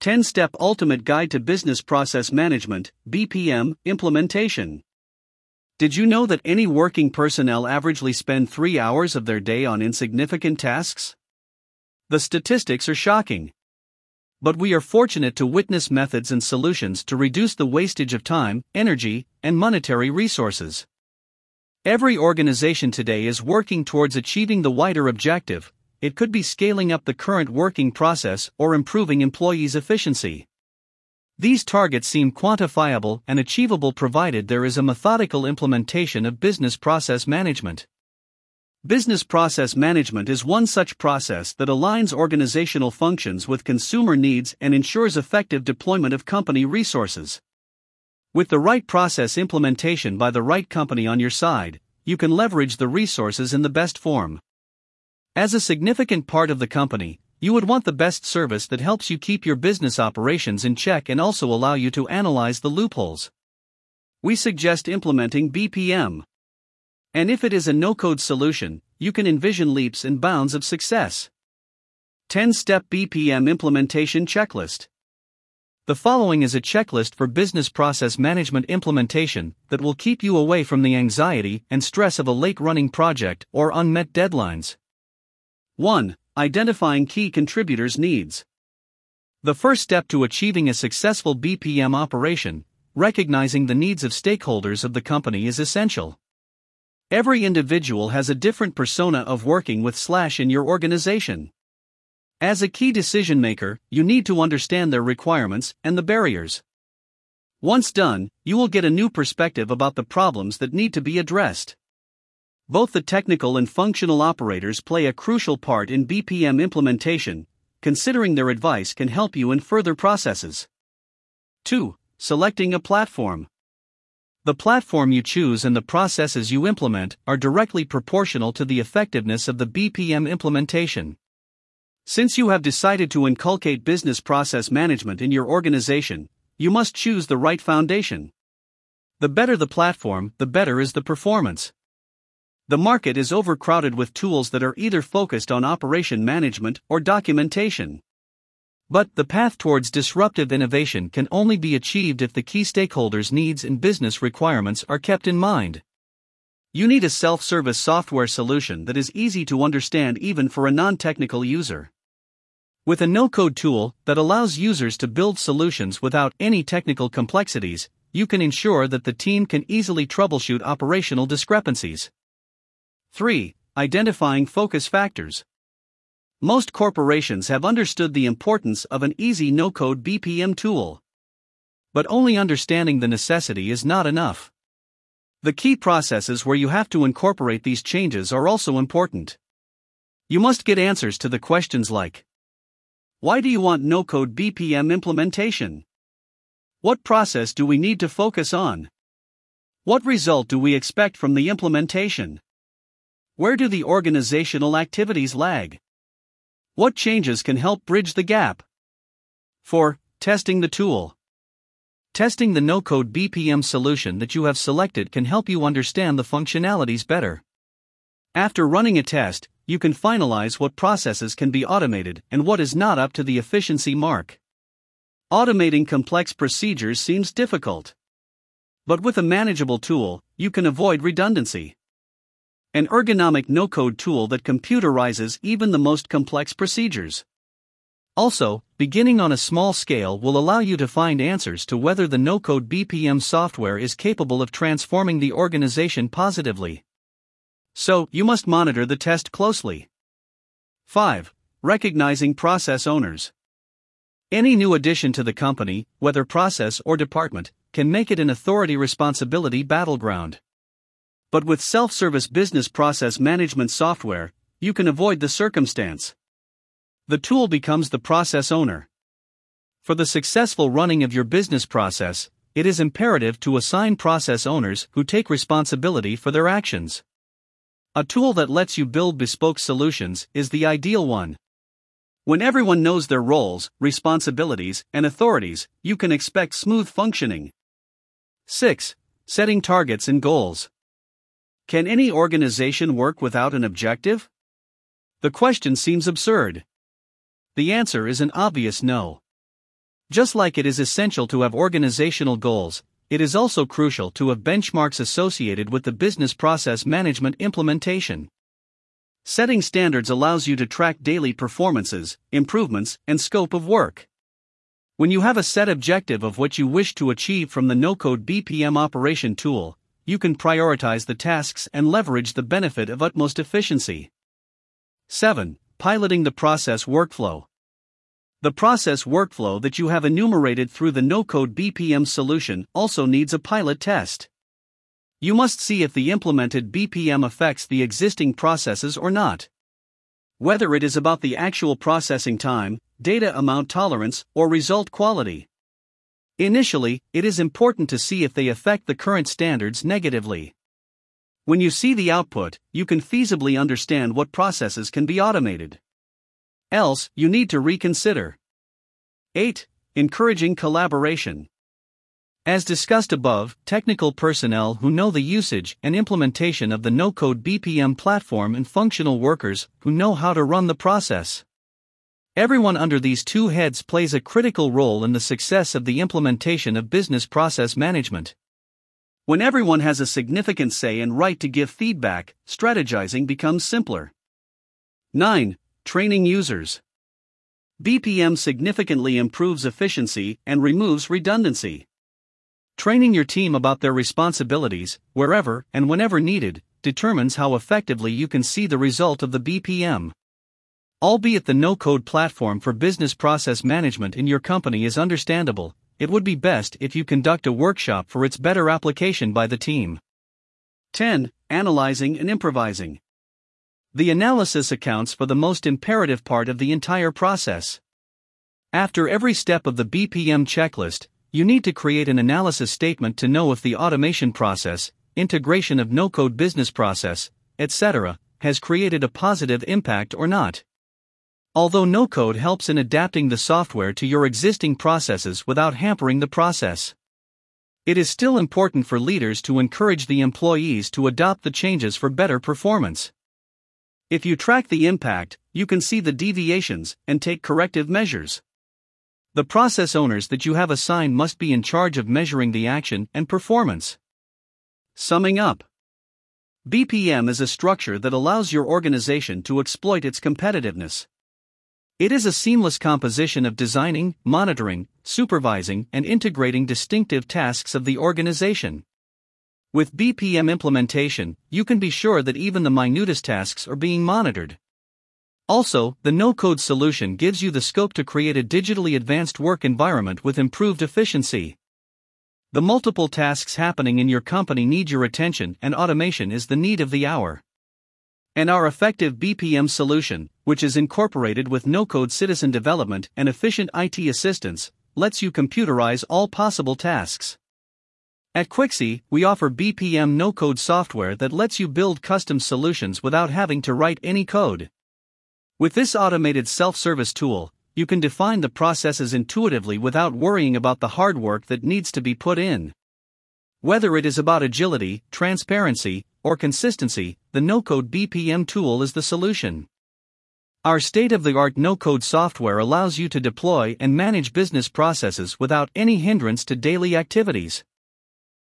10 Step Ultimate Guide to Business Process Management BPM Implementation. Did you know that any working personnel averagely spend three hours of their day on insignificant tasks? The statistics are shocking. But we are fortunate to witness methods and solutions to reduce the wastage of time, energy, and monetary resources. Every organization today is working towards achieving the wider objective it could be scaling up the current working process or improving employees' efficiency. These targets seem quantifiable and achievable provided there is a methodical implementation of business process management. Business process management is one such process that aligns organizational functions with consumer needs and ensures effective deployment of company resources. With the right process implementation by the right company on your side, you can leverage the resources in the best form. As a significant part of the company, you would want the best service that helps you keep your business operations in check and also allow you to analyze the loopholes. We suggest implementing BPM. And if it is a no code solution, you can envision leaps and bounds of success. 10 step BPM implementation checklist. The following is a checklist for business process management implementation that will keep you away from the anxiety and stress of a late running project or unmet deadlines. 1. Identifying key contributors' needs. The first step to achieving a successful BPM operation, recognizing the needs of stakeholders of the company is essential. Every individual has a different persona of working with Slash in your organization. As a key decision maker, you need to understand their requirements and the barriers. Once done, you will get a new perspective about the problems that need to be addressed. Both the technical and functional operators play a crucial part in BPM implementation, considering their advice can help you in further processes. 2. Selecting a platform. The platform you choose and the processes you implement are directly proportional to the effectiveness of the BPM implementation. Since you have decided to inculcate business process management in your organization, you must choose the right foundation. The better the platform, the better is the performance. The market is overcrowded with tools that are either focused on operation management or documentation. But the path towards disruptive innovation can only be achieved if the key stakeholders' needs and business requirements are kept in mind. You need a self service software solution that is easy to understand even for a non technical user. With a no code tool that allows users to build solutions without any technical complexities, you can ensure that the team can easily troubleshoot operational discrepancies. 3. Identifying focus factors. Most corporations have understood the importance of an easy no code BPM tool. But only understanding the necessity is not enough. The key processes where you have to incorporate these changes are also important. You must get answers to the questions like Why do you want no code BPM implementation? What process do we need to focus on? What result do we expect from the implementation? Where do the organizational activities lag? What changes can help bridge the gap? 4. Testing the tool. Testing the no code BPM solution that you have selected can help you understand the functionalities better. After running a test, you can finalize what processes can be automated and what is not up to the efficiency mark. Automating complex procedures seems difficult. But with a manageable tool, you can avoid redundancy an ergonomic no code tool that computerizes even the most complex procedures. Also, beginning on a small scale will allow you to find answers to whether the no code BPM software is capable of transforming the organization positively. So, you must monitor the test closely. 5. Recognizing process owners. Any new addition to the company, whether process or department, can make it an authority responsibility battleground. But with self service business process management software, you can avoid the circumstance. The tool becomes the process owner. For the successful running of your business process, it is imperative to assign process owners who take responsibility for their actions. A tool that lets you build bespoke solutions is the ideal one. When everyone knows their roles, responsibilities, and authorities, you can expect smooth functioning. 6. Setting targets and goals. Can any organization work without an objective? The question seems absurd. The answer is an obvious no. Just like it is essential to have organizational goals, it is also crucial to have benchmarks associated with the business process management implementation. Setting standards allows you to track daily performances, improvements, and scope of work. When you have a set objective of what you wish to achieve from the no code BPM operation tool, you can prioritize the tasks and leverage the benefit of utmost efficiency. 7. Piloting the process workflow. The process workflow that you have enumerated through the no code BPM solution also needs a pilot test. You must see if the implemented BPM affects the existing processes or not. Whether it is about the actual processing time, data amount tolerance, or result quality. Initially, it is important to see if they affect the current standards negatively. When you see the output, you can feasibly understand what processes can be automated. Else, you need to reconsider. 8. Encouraging collaboration. As discussed above, technical personnel who know the usage and implementation of the no code BPM platform and functional workers who know how to run the process. Everyone under these two heads plays a critical role in the success of the implementation of business process management. When everyone has a significant say and right to give feedback, strategizing becomes simpler. 9. Training users. BPM significantly improves efficiency and removes redundancy. Training your team about their responsibilities, wherever and whenever needed, determines how effectively you can see the result of the BPM. Albeit the no code platform for business process management in your company is understandable, it would be best if you conduct a workshop for its better application by the team. 10. Analyzing and improvising. The analysis accounts for the most imperative part of the entire process. After every step of the BPM checklist, you need to create an analysis statement to know if the automation process, integration of no code business process, etc., has created a positive impact or not. Although no code helps in adapting the software to your existing processes without hampering the process, it is still important for leaders to encourage the employees to adopt the changes for better performance. If you track the impact, you can see the deviations and take corrective measures. The process owners that you have assigned must be in charge of measuring the action and performance. Summing up BPM is a structure that allows your organization to exploit its competitiveness. It is a seamless composition of designing, monitoring, supervising, and integrating distinctive tasks of the organization. With BPM implementation, you can be sure that even the minutest tasks are being monitored. Also, the no code solution gives you the scope to create a digitally advanced work environment with improved efficiency. The multiple tasks happening in your company need your attention, and automation is the need of the hour. And our effective BPM solution, which is incorporated with no code citizen development and efficient IT assistance, lets you computerize all possible tasks. At Quixy, we offer BPM no code software that lets you build custom solutions without having to write any code. With this automated self service tool, you can define the processes intuitively without worrying about the hard work that needs to be put in. Whether it is about agility, transparency, or consistency, the no code BPM tool is the solution. Our state of the art no code software allows you to deploy and manage business processes without any hindrance to daily activities.